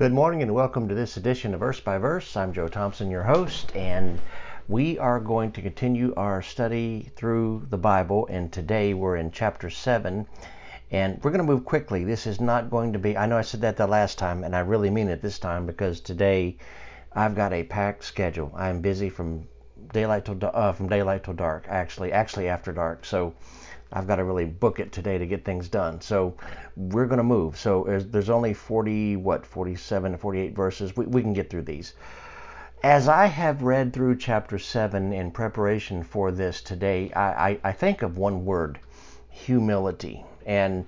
Good morning and welcome to this edition of Verse by Verse. I'm Joe Thompson, your host, and we are going to continue our study through the Bible. And today we're in chapter 7, and we're going to move quickly. This is not going to be, I know I said that the last time, and I really mean it this time because today I've got a packed schedule. I'm busy from daylight till uh, from daylight till dark. Actually, actually after dark. So I've got to really book it today to get things done. So we're going to move. So there's, only 40, what, 47 to 48 verses. We, we can get through these. As I have read through chapter 7 in preparation for this today, I, I, I think of one word humility. And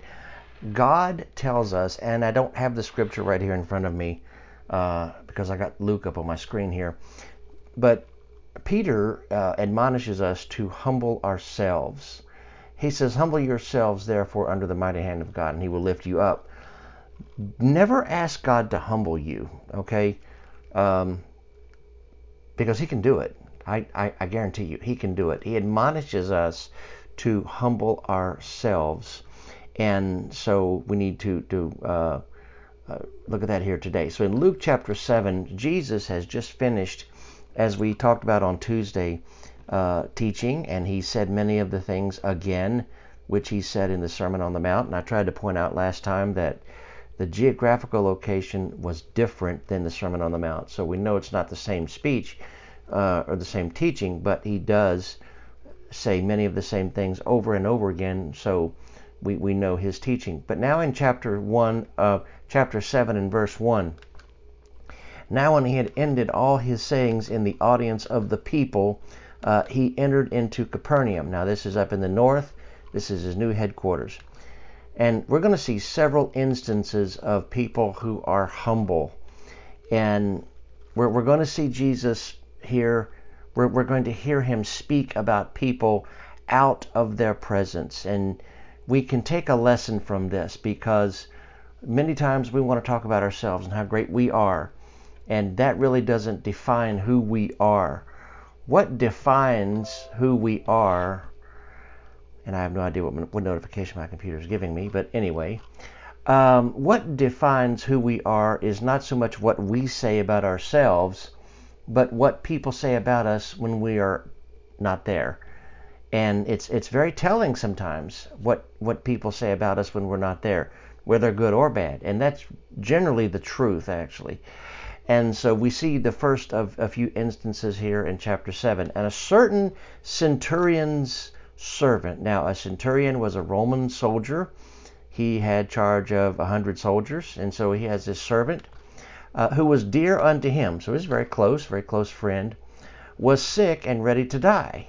God tells us, and I don't have the scripture right here in front of me uh, because I got Luke up on my screen here, but Peter uh, admonishes us to humble ourselves he says, Humble yourselves, therefore, under the mighty hand of God, and he will lift you up. Never ask God to humble you, okay? Um, because he can do it. I, I, I guarantee you, he can do it. He admonishes us to humble ourselves. And so we need to, to uh, uh, look at that here today. So in Luke chapter 7, Jesus has just finished, as we talked about on Tuesday, uh, teaching, and he said many of the things again which he said in the Sermon on the Mount. And I tried to point out last time that the geographical location was different than the Sermon on the Mount. So we know it's not the same speech uh, or the same teaching, but he does say many of the same things over and over again. So we, we know his teaching. But now in chapter 1, uh, chapter 7 and verse 1, now when he had ended all his sayings in the audience of the people, uh, he entered into Capernaum. Now, this is up in the north. This is his new headquarters. And we're going to see several instances of people who are humble. And we're, we're going to see Jesus here. We're, we're going to hear him speak about people out of their presence. And we can take a lesson from this because many times we want to talk about ourselves and how great we are. And that really doesn't define who we are what defines who we are, and I have no idea what, what notification my computer is giving me, but anyway, um, what defines who we are is not so much what we say about ourselves, but what people say about us when we are not there. And it's it's very telling sometimes what what people say about us when we're not there, whether good or bad. And that's generally the truth, actually. And so we see the first of a few instances here in chapter 7. And a certain centurion's servant. Now, a centurion was a Roman soldier. He had charge of a hundred soldiers, and so he has this servant uh, who was dear unto him. So he's very close, very close friend. Was sick and ready to die.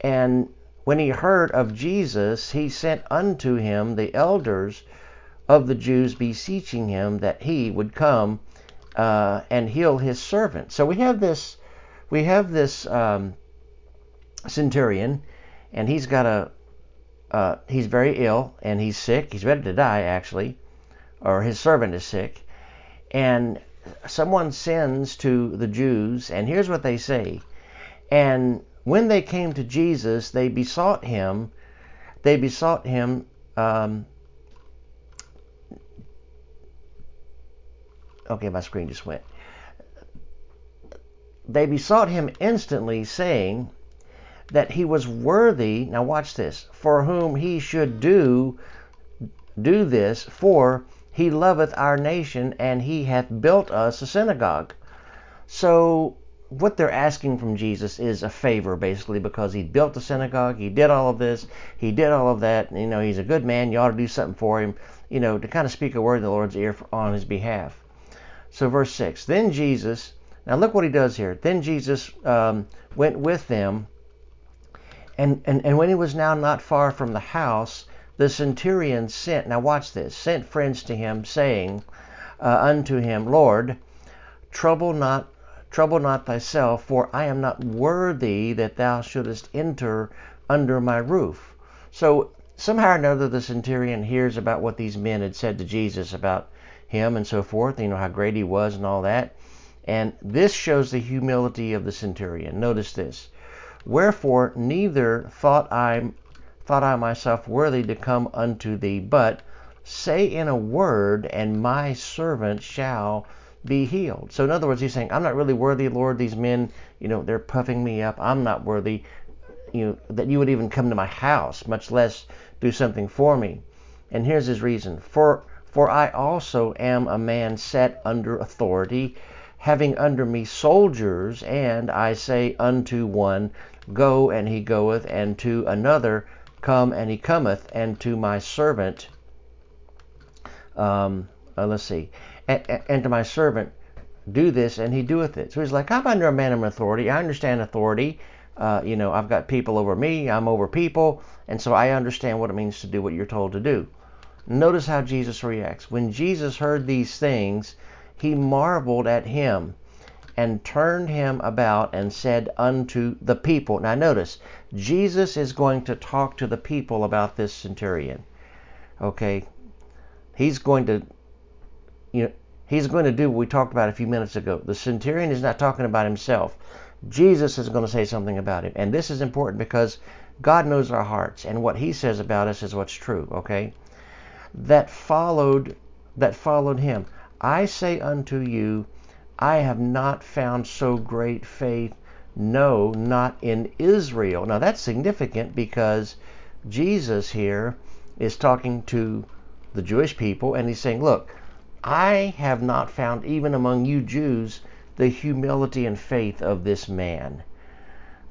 And when he heard of Jesus, he sent unto him the elders of the Jews, beseeching him that he would come uh, and heal his servant. So we have this, we have this um, centurion, and he's got a, uh, he's very ill and he's sick. He's ready to die actually, or his servant is sick, and someone sends to the Jews, and here's what they say. And when they came to Jesus, they besought him, they besought him um, Okay, my screen just went. They besought him instantly, saying that he was worthy, now watch this, for whom he should do do this, for he loveth our nation, and he hath built us a synagogue. So what they're asking from Jesus is a favor, basically, because he built the synagogue, he did all of this, he did all of that. You know, he's a good man. You ought to do something for him. You know, to kind of speak a word in the Lord's ear on his behalf. So, verse 6 Then Jesus, now look what he does here. Then Jesus um, went with them, and, and, and when he was now not far from the house, the centurion sent, now watch this, sent friends to him, saying uh, unto him, Lord, trouble not trouble not thyself, for I am not worthy that thou shouldest enter under my roof. So somehow or another the centurion hears about what these men had said to Jesus about him and so forth, you know, how great he was and all that. And this shows the humility of the centurion. Notice this. Wherefore neither thought I thought I myself worthy to come unto thee, but say in a word, and my servant shall be healed. So in other words, he's saying, I'm not really worthy, Lord. These men, you know, they're puffing me up. I'm not worthy, you know, that you would even come to my house, much less do something for me. And here's his reason. For for I also am a man set under authority, having under me soldiers, and I say unto one, Go, and he goeth, and to another, Come, and he cometh, and to my servant, um, uh, let's see, and, and, to my servant, do this, and he doeth it. So he's like, I'm under a man of authority. I understand authority. Uh, you know, I've got people over me. I'm over people, and so I understand what it means to do what you're told to do. Notice how Jesus reacts. When Jesus heard these things, he marveled at him and turned him about and said unto the people. Now, notice, Jesus is going to talk to the people about this centurion. Okay? He's going to, you know, he's going to do what we talked about a few minutes ago. The centurion is not talking about himself. Jesus is going to say something about him. And this is important because God knows our hearts, and what he says about us is what's true, okay? That followed that followed him. I say unto you, I have not found so great faith, no, not in Israel. Now that's significant because Jesus here is talking to the Jewish people and he's saying, Look, I have not found even among you Jews the humility and faith of this man,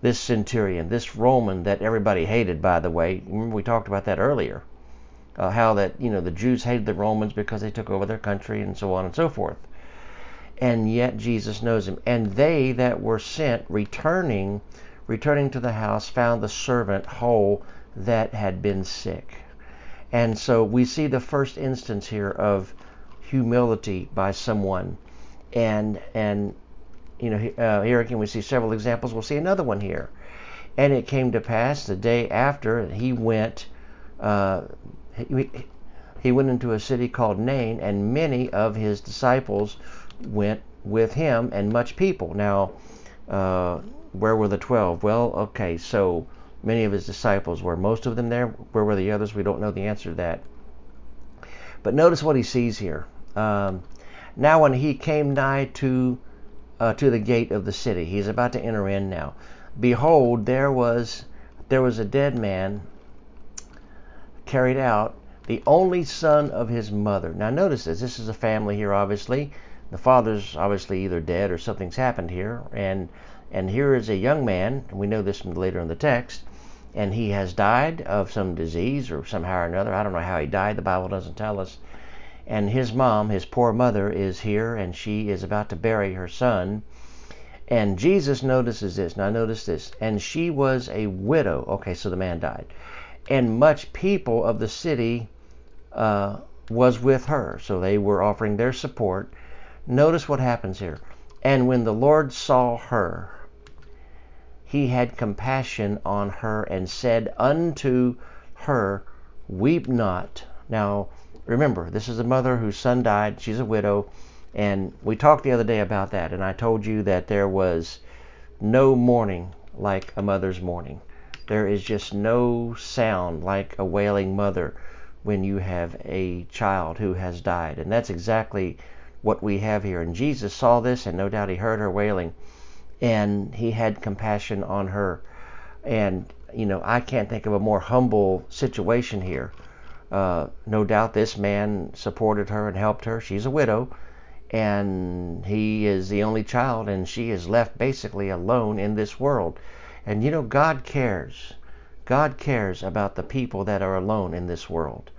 this centurion, this Roman that everybody hated, by the way. Remember, we talked about that earlier uh, how that you know the Jews hated the Romans because they took over their country and so on and so forth. And yet Jesus knows him. And they that were sent returning, returning to the house, found the servant whole that had been sick. And so we see the first instance here of humility by someone, and and you know uh, here again we see several examples. We'll see another one here. And it came to pass the day after he went. Uh, he went into a city called Nain, and many of his disciples went with him, and much people. Now, uh, where were the twelve? Well, okay, so many of his disciples were. Most of them there. Where were the others? We don't know the answer to that. But notice what he sees here. Um, now, when he came nigh to uh, to the gate of the city, he's about to enter in now. Behold, there was there was a dead man carried out, the only son of his mother. Now, notice this. This is a family here, obviously. The father's obviously either dead or something's happened here. And, and here is a young man, and we know this from later in the text, and he has died of some disease or somehow or another. I don't know how he died. The Bible doesn't tell us. And his mom, his poor mother, is here, and she is about to bury her son. And Jesus notices this. Now, notice this. And she was a widow. Okay, so the man died and much people of the city uh, was with her. So they were offering their support. Notice what happens here. And when the Lord saw her, he had compassion on her and said unto her, Weep not. Now, remember, this is a mother whose son died. She's a widow. And we talked the other day about that. And I told you that there was no mourning like a mother's mourning. There is just no sound like a wailing mother when you have a child who has died. And that's exactly what we have here. And Jesus saw this, and no doubt he heard her wailing, and he had compassion on her. And, you know, I can't think of a more humble situation here. Uh, no doubt this man supported her and helped her. She's a widow, and he is the only child, and she is left basically alone in this world. And you know, God cares. God cares about the people that are alone in this world.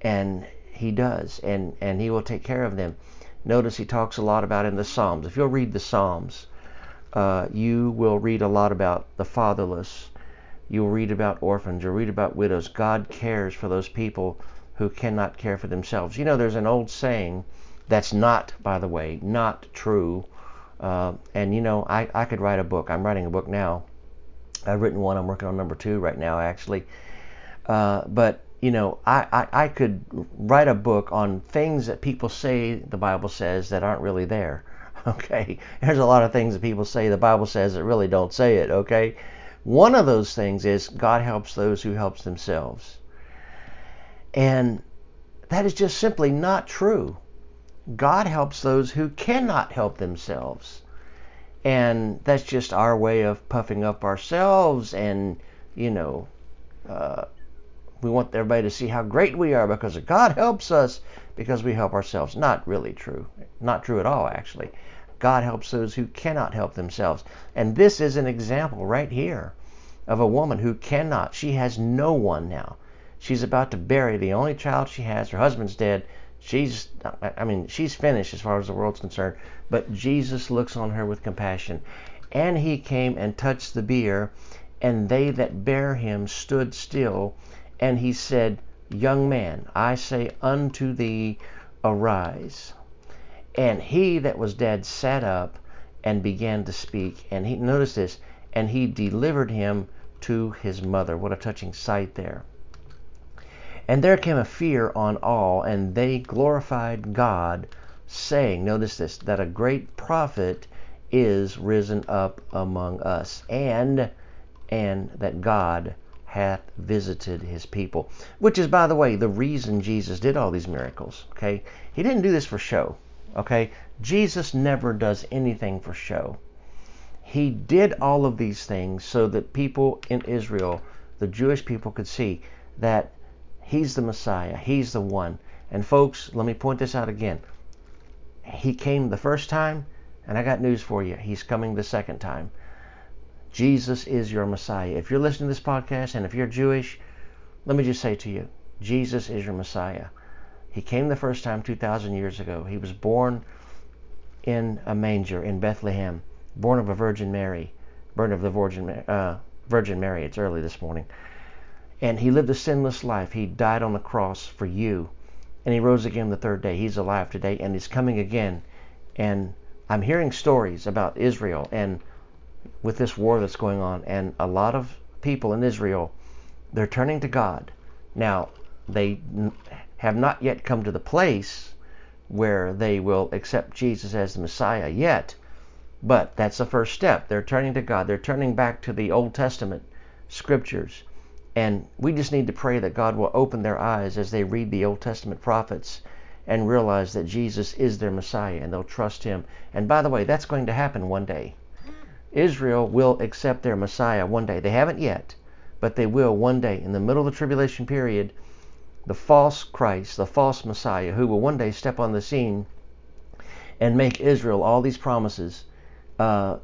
And He does. And, and He will take care of them. Notice He talks a lot about in the Psalms. If you'll read the Psalms, uh, you will read a lot about the fatherless. You'll read about orphans. You'll read about widows. God cares for those people who cannot care for themselves. You know, there's an old saying that's not, by the way, not true. Uh, and you know, I, I could write a book. I'm writing a book now I've written one. I'm working on number two right now, actually. Uh, but you know, I, I, I could write a book on things that people say the Bible says that aren't really there. Okay, there's a lot of things that people say the Bible says that really don't say it. Okay, one of those things is God helps those who helps themselves, and that is just simply not true. God helps those who cannot help themselves. And that's just our way of puffing up ourselves and, you know, uh, we want everybody to see how great we are because God helps us because we help ourselves. Not really true. Not true at all, actually. God helps those who cannot help themselves. And this is an example right here of a woman who cannot. She has no one now. She's about to bury the only child she has. Her husband's dead. She's, I mean, she's finished as far as the world's concerned. But Jesus looks on her with compassion. And he came and touched the bier, and they that bare him stood still. And he said, Young man, I say unto thee, arise. And he that was dead sat up and began to speak. And he notice this, and he delivered him to his mother. What a touching sight there. And there came a fear on all, and they glorified God, saying, Notice this, that a great prophet is risen up among us, and and that God hath visited his people. Which is, by the way, the reason Jesus did all these miracles. Okay? He didn't do this for show. Okay? Jesus never does anything for show. He did all of these things so that people in Israel, the Jewish people, could see that He's the Messiah. He's the one. And folks, let me point this out again. He came the first time, and I got news for you. He's coming the second time. Jesus is your Messiah. If you're listening to this podcast and if you're Jewish, let me just say to you, Jesus is your Messiah. He came the first time 2,000 years ago. He was born in a manger in Bethlehem, born of a Virgin Mary, born of the Virgin, uh, Virgin Mary. It's early this morning. And he lived a sinless life. He died on the cross for you. And he rose again the third day. He's alive today and he's coming again. And I'm hearing stories about Israel and with this war that's going on. And a lot of people in Israel, they're turning to God. Now, they have not yet come to the place where they will accept Jesus as the Messiah yet. But that's the first step. They're turning to God. They're turning back to the Old Testament scriptures and we just need to pray that God will open their eyes as they read the Old Testament prophets and realize that Jesus is their Messiah and they'll trust Him. And by the way, that's going to happen one day. Israel will accept their Messiah one day. They haven't yet, but they will one day. In the middle of the tribulation period, the false Christ, the false Messiah, who will one day step on the scene and make Israel all these promises, uh,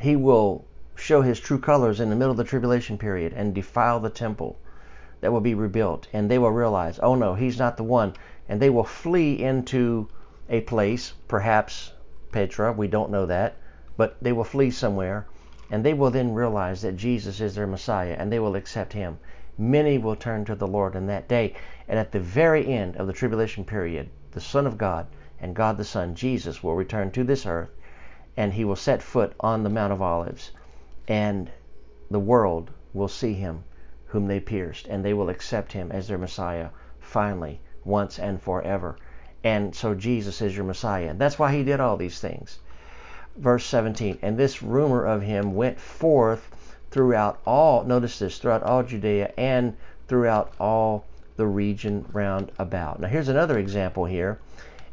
he will show his true colors in the middle of the tribulation period and defile the temple that will be rebuilt. And they will realize, oh no, he's not the one. And they will flee into a place, perhaps Petra, we don't know that, but they will flee somewhere. And they will then realize that Jesus is their Messiah and they will accept him. Many will turn to the Lord in that day. And at the very end of the tribulation period, the Son of God and God the Son, Jesus, will return to this earth and he will set foot on the Mount of Olives and the world will see him whom they pierced, and they will accept him as their Messiah finally, once and forever. And so Jesus is your Messiah. And that's why he did all these things. Verse 17, and this rumor of him went forth throughout all, notice this, throughout all Judea and throughout all the region round about. Now here's another example here.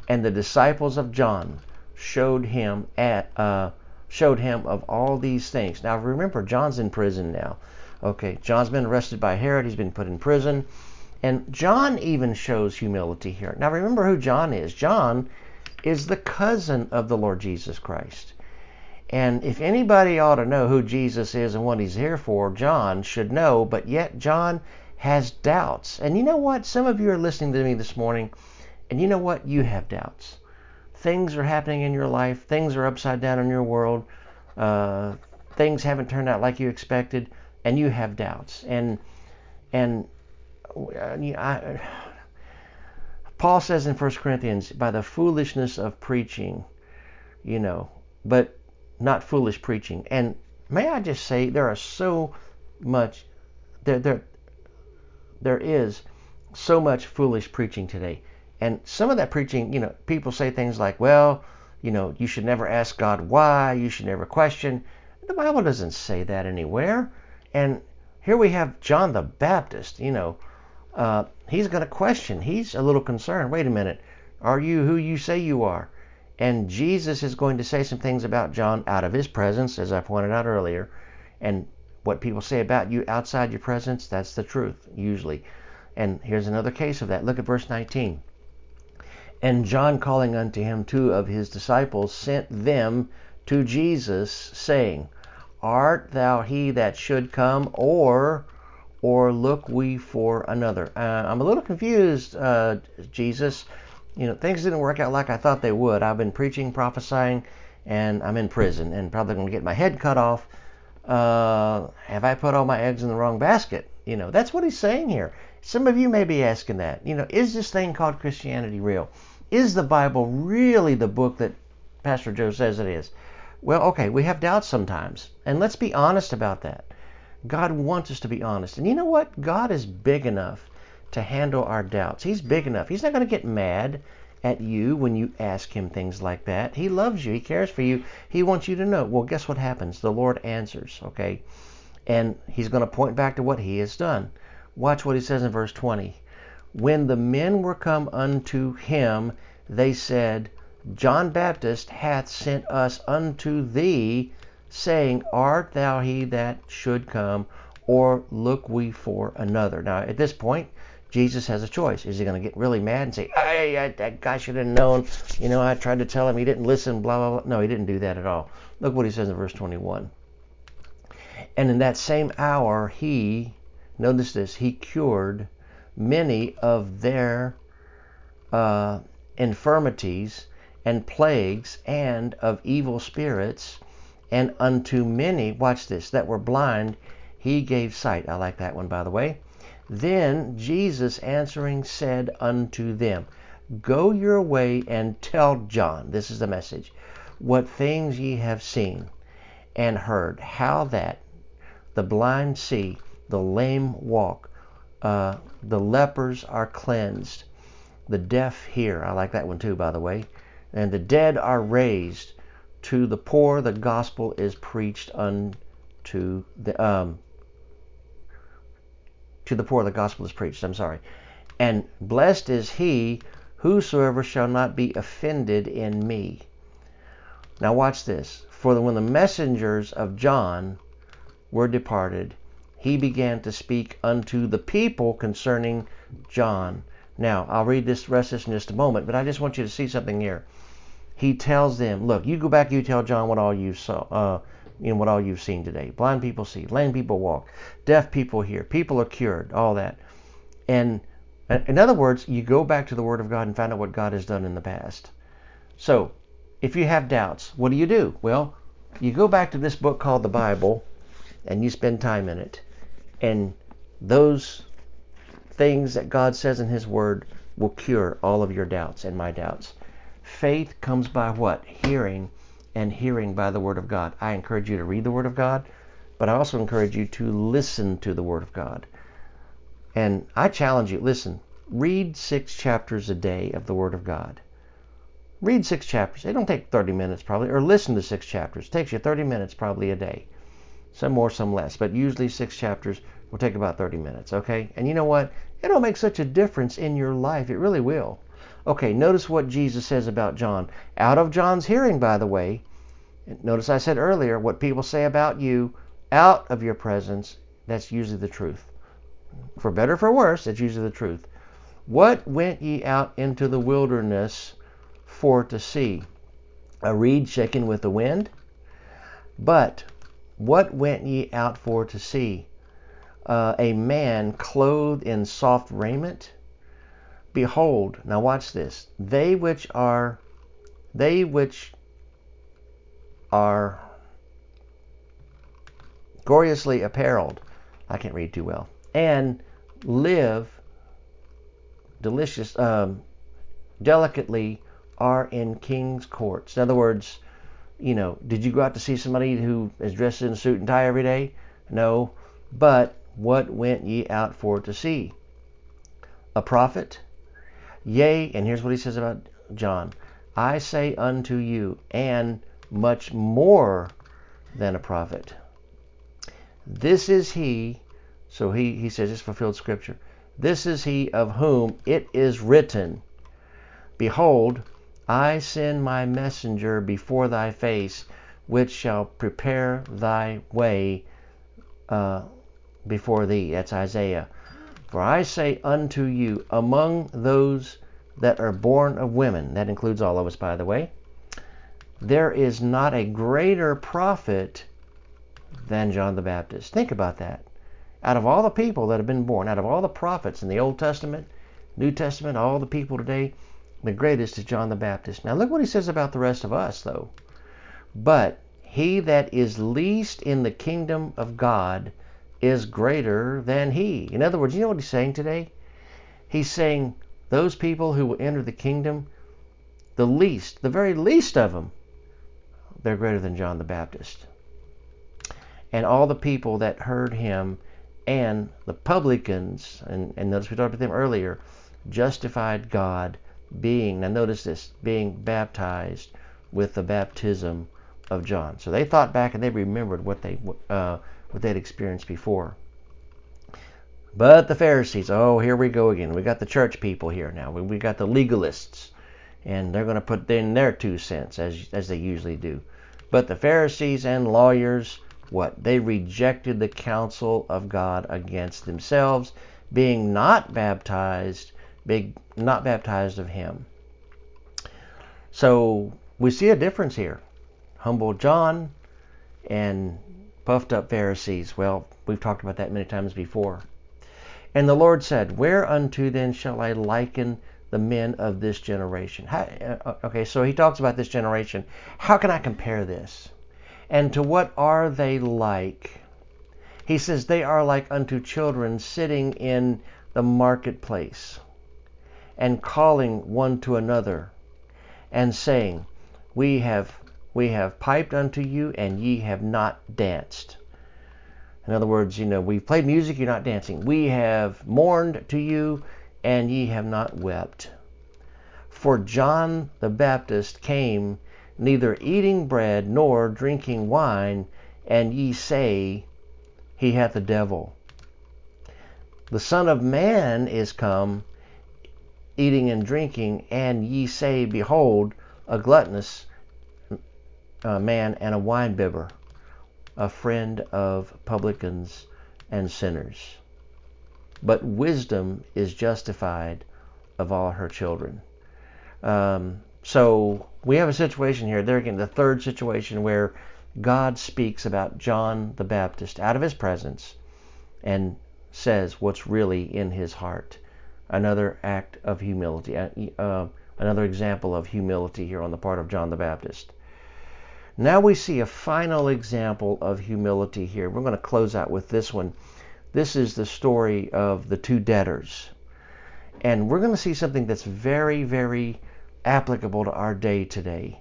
And the disciples of John showed him at uh, showed him of all these things. Now remember, John's in prison now. Okay, John's been arrested by Herod, he's been put in prison. And John even shows humility here. Now remember who John is. John is the cousin of the Lord Jesus Christ. And if anybody ought to know who Jesus is and what he's here for, John should know, but yet John has doubts. And you know what? Some of you are listening to me this morning, and you know what? You have doubts things are happening in your life, things are upside down in your world, uh, things haven't turned out like you expected, and you have doubts. And and uh, I, Paul says in 1 Corinthians, by the foolishness of preaching, you know, but not foolish preaching. And may I just say, there are so much, there, there, there is so much foolish preaching today. And some of that preaching, you know, people say things like, well, you know, you should never ask God why, you should never question. The Bible doesn't say that anywhere. And here we have John the Baptist, you know, uh, he's going to question. He's a little concerned. Wait a minute. Are you who you say you are? And Jesus is going to say some things about John out of his presence, as I pointed out earlier. And what people say about you outside your presence, that's the truth, usually. And here's another case of that. Look at verse 19. And John, calling unto him two of his disciples, sent them to Jesus, saying, Art thou he that should come, or or look we for another? Uh, I'm a little confused, uh, Jesus. You know, things didn't work out like I thought they would. I've been preaching, prophesying, and I'm in prison and probably going to get my head cut off. Uh, have I put all my eggs in the wrong basket? You know, that's what he's saying here. Some of you may be asking that. You know, is this thing called Christianity real? Is the Bible really the book that Pastor Joe says it is? Well, okay, we have doubts sometimes. And let's be honest about that. God wants us to be honest. And you know what? God is big enough to handle our doubts. He's big enough. He's not going to get mad at you when you ask him things like that. He loves you. He cares for you. He wants you to know. Well, guess what happens? The Lord answers, okay? And he's going to point back to what he has done. Watch what he says in verse 20. When the men were come unto him, they said, John Baptist hath sent us unto thee, saying, Art thou he that should come, or look we for another? Now, at this point, Jesus has a choice. Is he going to get really mad and say, hey, I, that guy should have known, you know, I tried to tell him, he didn't listen, blah, blah, blah. No, he didn't do that at all. Look what he says in verse 21. And in that same hour, he, notice this, he cured many of their uh, infirmities and plagues and of evil spirits, and unto many, watch this, that were blind, he gave sight. I like that one, by the way. Then Jesus answering said unto them, Go your way and tell John, this is the message, what things ye have seen and heard, how that the blind see, the lame walk, uh, the lepers are cleansed, the deaf hear. I like that one too, by the way. And the dead are raised. To the poor, the gospel is preached unto the um, to the poor, the gospel is preached. I'm sorry. And blessed is he whosoever shall not be offended in me. Now watch this. For when the messengers of John were departed, he began to speak unto the people concerning John. Now, I'll read this rest this in just a moment, but I just want you to see something here. He tells them, look, you go back, you tell John what all you saw, uh, you know, what all you've seen today. Blind people see, lame people walk, deaf people hear, people are cured, all that. And in other words, you go back to the Word of God and find out what God has done in the past. So, if you have doubts, what do you do? Well, you go back to this book called the Bible and you spend time in it. And those things that God says in His Word will cure all of your doubts and my doubts. Faith comes by what? Hearing, and hearing by the Word of God. I encourage you to read the Word of God, but I also encourage you to listen to the Word of God. And I challenge you listen, read six chapters a day of the Word of God. Read six chapters. It don't take 30 minutes probably, or listen to six chapters. It takes you 30 minutes probably a day. Some more, some less, but usually six chapters will take about 30 minutes, okay? And you know what? It'll make such a difference in your life. It really will. Okay, notice what Jesus says about John. Out of John's hearing, by the way, notice I said earlier what people say about you out of your presence, that's usually the truth. For better for worse, that's usually the truth. What went ye out into the wilderness for to see? A reed shaken with the wind? But what went ye out for to see? uh, a man clothed in soft raiment? Behold, now watch this. They which are, they which are gloriously apparelled, I can't read too well, and live delicious, um, delicately are in king's courts. In other words, you know, did you go out to see somebody who is dressed in a suit and tie every day? No, but what went ye out for to see? A prophet? Yea, and here's what he says about John I say unto you, and much more than a prophet. This is he, so he, he says it's fulfilled scripture. This is he of whom it is written, Behold, I send my messenger before thy face, which shall prepare thy way uh, before thee. That's Isaiah. For I say unto you, among those that are born of women, that includes all of us, by the way, there is not a greater prophet than John the Baptist. Think about that. Out of all the people that have been born, out of all the prophets in the Old Testament, New Testament, all the people today, the greatest is John the Baptist. Now look what he says about the rest of us, though. But he that is least in the kingdom of God is greater than he. In other words, you know what he's saying today? He's saying those people who will enter the kingdom, the least, the very least of them, they're greater than John the Baptist. And all the people that heard him and the publicans, and, and notice we talked about them earlier, justified God being, now notice this, being baptized with the baptism of John. So they thought back and they remembered what they uh, what they'd experienced before. But the Pharisees, oh, here we go again. We got the church people here now. We, we got the legalists, and they're going to put in their two cents as as they usually do. But the Pharisees and lawyers, what? They rejected the counsel of God against themselves, being not baptized, being not baptized of Him. So we see a difference here. Humble John and puffed up Pharisees. Well, we've talked about that many times before. And the Lord said, Whereunto then shall I liken the men of this generation? How, uh, okay, so he talks about this generation. How can I compare this? And to what are they like? He says, They are like unto children sitting in the marketplace and calling one to another and saying, We have we have piped unto you, and ye have not danced. In other words, you know, we've played music, you're not dancing. We have mourned to you, and ye have not wept. For John the Baptist came neither eating bread nor drinking wine, and ye say, He hath a devil. The Son of Man is come eating and drinking, and ye say, Behold, a gluttonous uh, man and a winebibber, a friend of publicans and sinners. But wisdom is justified of all her children. Um, so we have a situation here. There again, the third situation where God speaks about John the Baptist out of his presence and says what's really in his heart. Another act of humility, uh, uh another example of humility here on the part of John the Baptist. Now we see a final example of humility here. We're going to close out with this one. This is the story of the two debtors. And we're going to see something that's very, very applicable to our day today.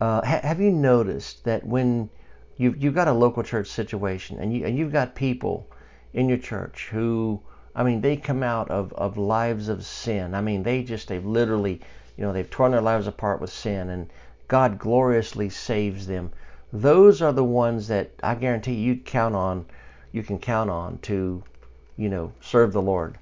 Uh, ha- have you noticed that when you've, you've got a local church situation and, you, and you've got people in your church who, I mean, they come out of, of lives of sin. I mean, they just, they've literally, you know, they've torn their lives apart with sin and God gloriously saves them. Those are the ones that I guarantee you count on, you can count on to, you know, serve the Lord.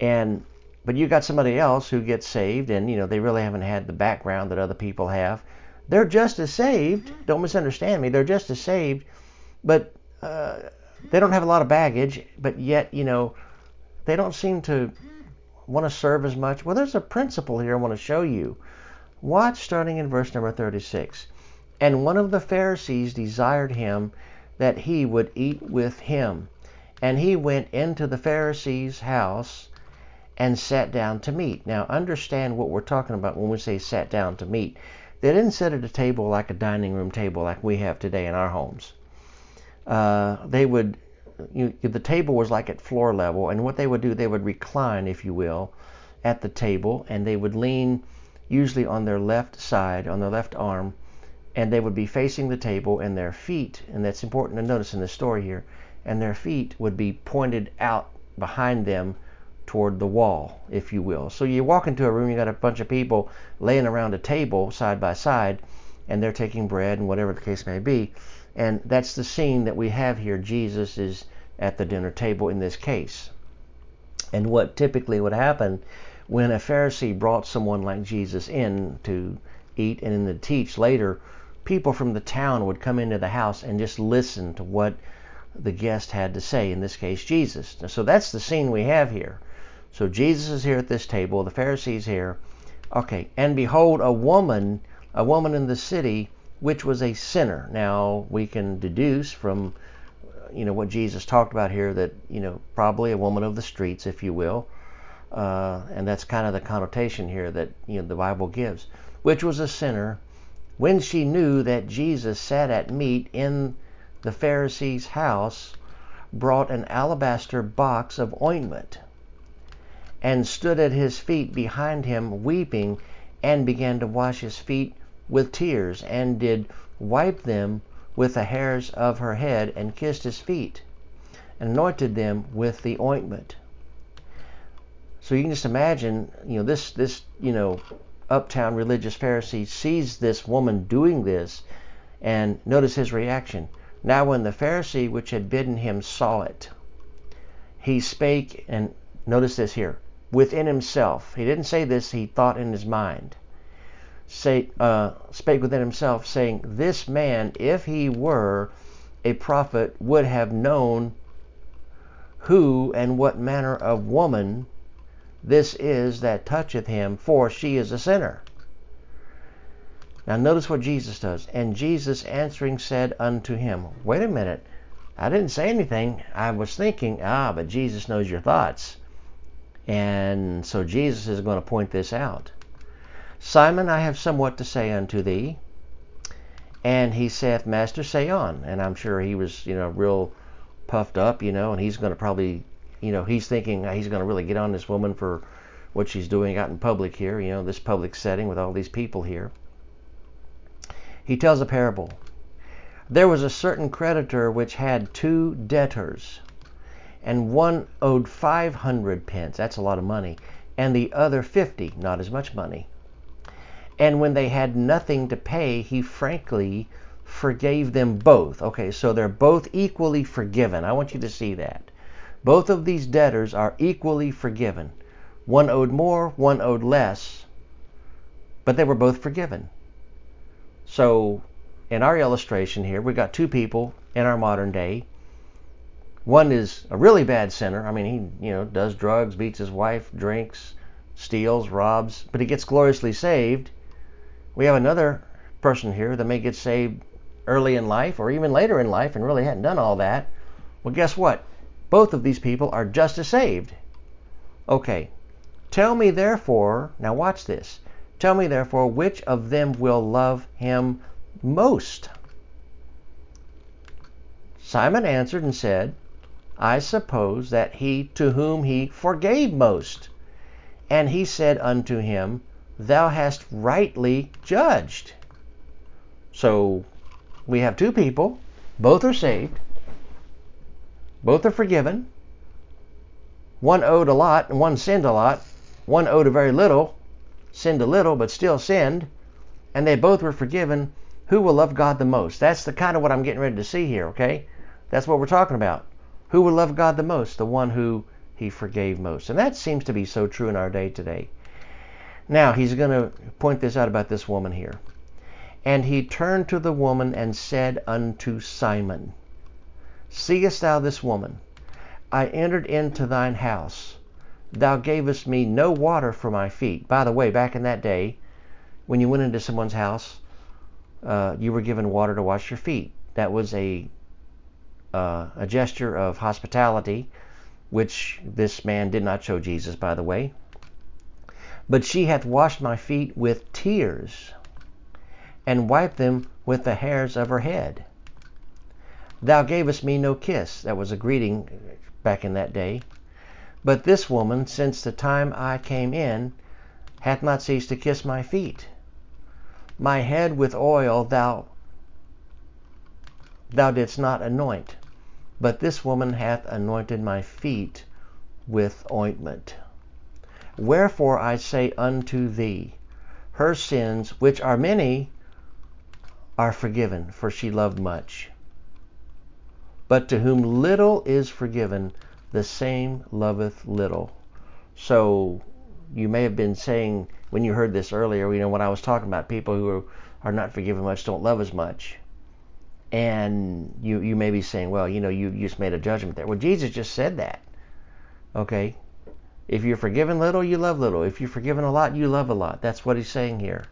And but you got somebody else who gets saved and you know they really haven't had the background that other people have. They're just as saved. Don't misunderstand me. They're just as saved, but uh, they don't have a lot of baggage. But yet, you know, they don't seem to want to serve as much. Well, there's a principle here I want to show you. Watch starting in verse number 36. And one of the Pharisees desired him that he would eat with him. And he went into the Pharisee's house and sat down to meat. Now, understand what we're talking about when we say sat down to meat. They didn't sit at a table like a dining room table like we have today in our homes. Uh, they would, you, the table was like at floor level, and what they would do, they would recline, if you will, at the table, and they would lean usually on their left side, on their left arm, and they would be facing the table, and their feet, and that's important to notice in the story here, and their feet would be pointed out behind them toward the wall, if you will. So you walk into a room, you got a bunch of people laying around a table side by side, and they're taking bread and whatever the case may be. And that's the scene that we have here. Jesus is at the dinner table in this case. And what typically would happen when a Pharisee brought someone like Jesus in to eat and then to teach later, people from the town would come into the house and just listen to what the guest had to say, in this case, Jesus. So that's the scene we have here. So Jesus is here at this table, the Pharisees here. Okay, and behold, a woman, a woman in the city, which was a sinner. Now we can deduce from, you know, what Jesus talked about here that, you know, probably a woman of the streets, if you will. Uh, and that's kind of the connotation here that, you know, the Bible gives, which was a sinner when she knew that Jesus sat at meat in the Pharisee's house, brought an alabaster box of ointment and stood at his feet behind him, weeping, and began to wash his feet with tears, and did wipe them with the hairs of her head, and kissed his feet, and anointed them with the ointment. So you can just imagine, you know, this this you know uptown religious Pharisee sees this woman doing this, and notice his reaction. Now, when the Pharisee which had bidden him saw it, he spake, and notice this here, within himself. He didn't say this, he thought in his mind. Say, uh, spake within himself, saying, This man, if he were a prophet, would have known who and what manner of woman this is that toucheth him, for she is a sinner. Now notice what Jesus does. And Jesus answering said unto him, Wait a minute. I didn't say anything. I was thinking, ah, but Jesus knows your thoughts. And so Jesus is going to point this out. Simon, I have somewhat to say unto thee. And he saith, Master, say on. And I'm sure he was, you know, real puffed up, you know, and he's going to probably, you know, he's thinking he's going to really get on this woman for what she's doing out in public here, you know, this public setting with all these people here he tells a parable. There was a certain creditor which had two debtors, and one owed 500 pence, that's a lot of money, and the other 50, not as much money. And when they had nothing to pay, he frankly forgave them both. Okay, so they're both equally forgiven. I want you to see that. Both of these debtors are equally forgiven. One owed more, one owed less, but they were both forgiven. So in our illustration here, we've got two people in our modern day. One is a really bad sinner. I mean, he, you know, does drugs, beats his wife, drinks, steals, robs, but he gets gloriously saved. We have another person here that may get saved early in life or even later in life and really hadn't done all that. Well, guess what? Both of these people are just as saved. Okay. Tell me therefore, now watch this. Tell me therefore, which of them will love him most? Simon answered and said, I suppose that he to whom he forgave most. And he said unto him, Thou hast rightly judged. So we have two people, both are saved, both are forgiven. One owed a lot and one sinned a lot. One owed a very little sinned a little, but still sinned, and they both were forgiven, who will love God the most? That's the kind of what I'm getting ready to see here, okay? That's what we're talking about. Who will love God the most? The one who he forgave most. And that seems to be so true in our day today. Now, he's going to point this out about this woman here. And he turned to the woman and said unto Simon, Seest thou this woman? I entered into thine house. Thou gavest me no water for my feet. By the way, back in that day, when you went into someone's house, uh, you were given water to wash your feet. That was a uh, a gesture of hospitality, which this man did not show Jesus, by the way. But she hath washed my feet with tears, and wiped them with the hairs of her head. Thou gavest me no kiss. That was a greeting back in that day. But this woman, since the time I came in, hath not ceased to kiss my feet. My head with oil thou thou didst not anoint, but this woman hath anointed my feet with ointment. Wherefore I say unto thee, her sins, which are many, are forgiven, for she loved much. But to whom little is forgiven, the same loveth little. So you may have been saying when you heard this earlier, you know, when I was talking about people who are not forgiven much don't love as much. And you, you may be saying, well, you know, you, you just made a judgment there. Well, Jesus just said that. Okay? If you're forgiven little, you love little. If you're forgiven a lot, you love a lot. That's what he's saying here.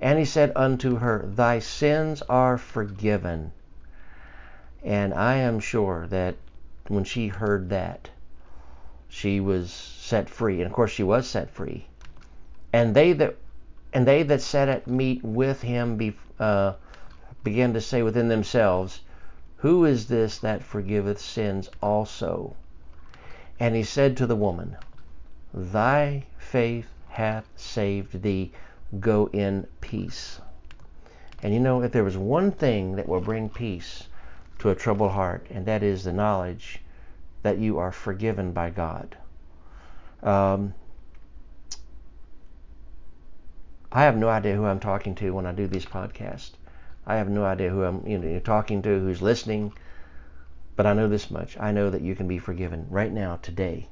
And he said unto her, Thy sins are forgiven. And I am sure that when she heard that, she was set free. And of course, she was set free. And they that and they that sat at meat with him be, uh, began to say within themselves, Who is this that forgiveth sins also? And he said to the woman, Thy faith hath saved thee. Go in peace. And you know, if there was one thing that will bring peace to a troubled heart, and that is the knowledge that you are forgiven by God. Um, I have no idea who I'm talking to when I do these podcasts. I have no idea who I'm you know, talking to, who's listening, but I know this much. I know that you can be forgiven right now, today,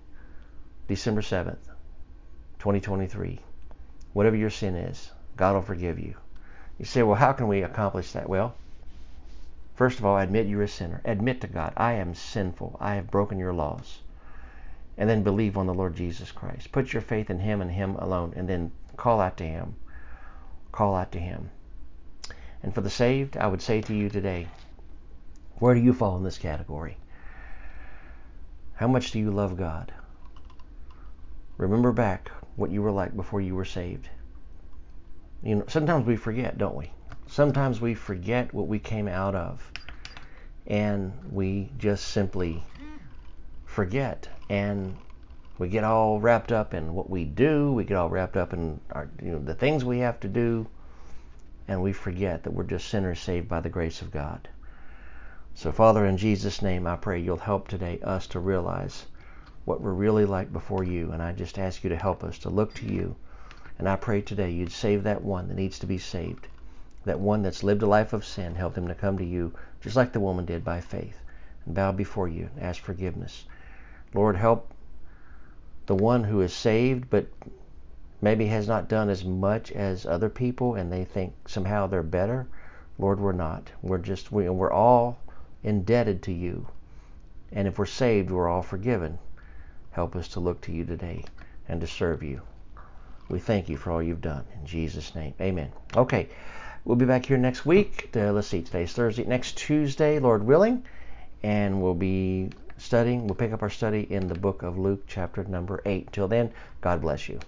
December 7th, 2023. Whatever your sin is, God will forgive you. You say, well, how can we accomplish that? Well, first of all, admit you're a sinner. Admit to God, I am sinful. I have broken your laws. And then believe on the Lord Jesus Christ. Put your faith in Him and Him alone, and then call out to Him. Call out to Him. And for the saved, I would say to you today, where do you fall in this category? How much do you love God? Remember back what you were like before you were saved. You know, sometimes we forget, don't we? Sometimes we forget what we came out of. And we just simply forget and we get all wrapped up in what we do, we get all wrapped up in our, you know, the things we have to do, and we forget that we're just sinners saved by the grace of God. So, Father, in Jesus' name, I pray you'll help today us to realize what we're really like before you. And I just ask you to help us to look to you. And I pray today you'd save that one that needs to be saved. That one that's lived a life of sin, help them to come to you, just like the woman did by faith, and bow before you and ask forgiveness. Lord, help the one who is saved but maybe has not done as much as other people and they think somehow they're better. Lord, we're not. We're just, we, we're all indebted to you. And if we're saved, we're all forgiven. Help us to look to you today and to serve you. We thank you for all you've done. In Jesus' name, amen. Okay, we'll be back here next week. Let's see, today's Thursday. Next Tuesday, Lord willing, and we'll be studying, we'll pick up our study in the book of Luke, chapter number 8. Till then, God bless you.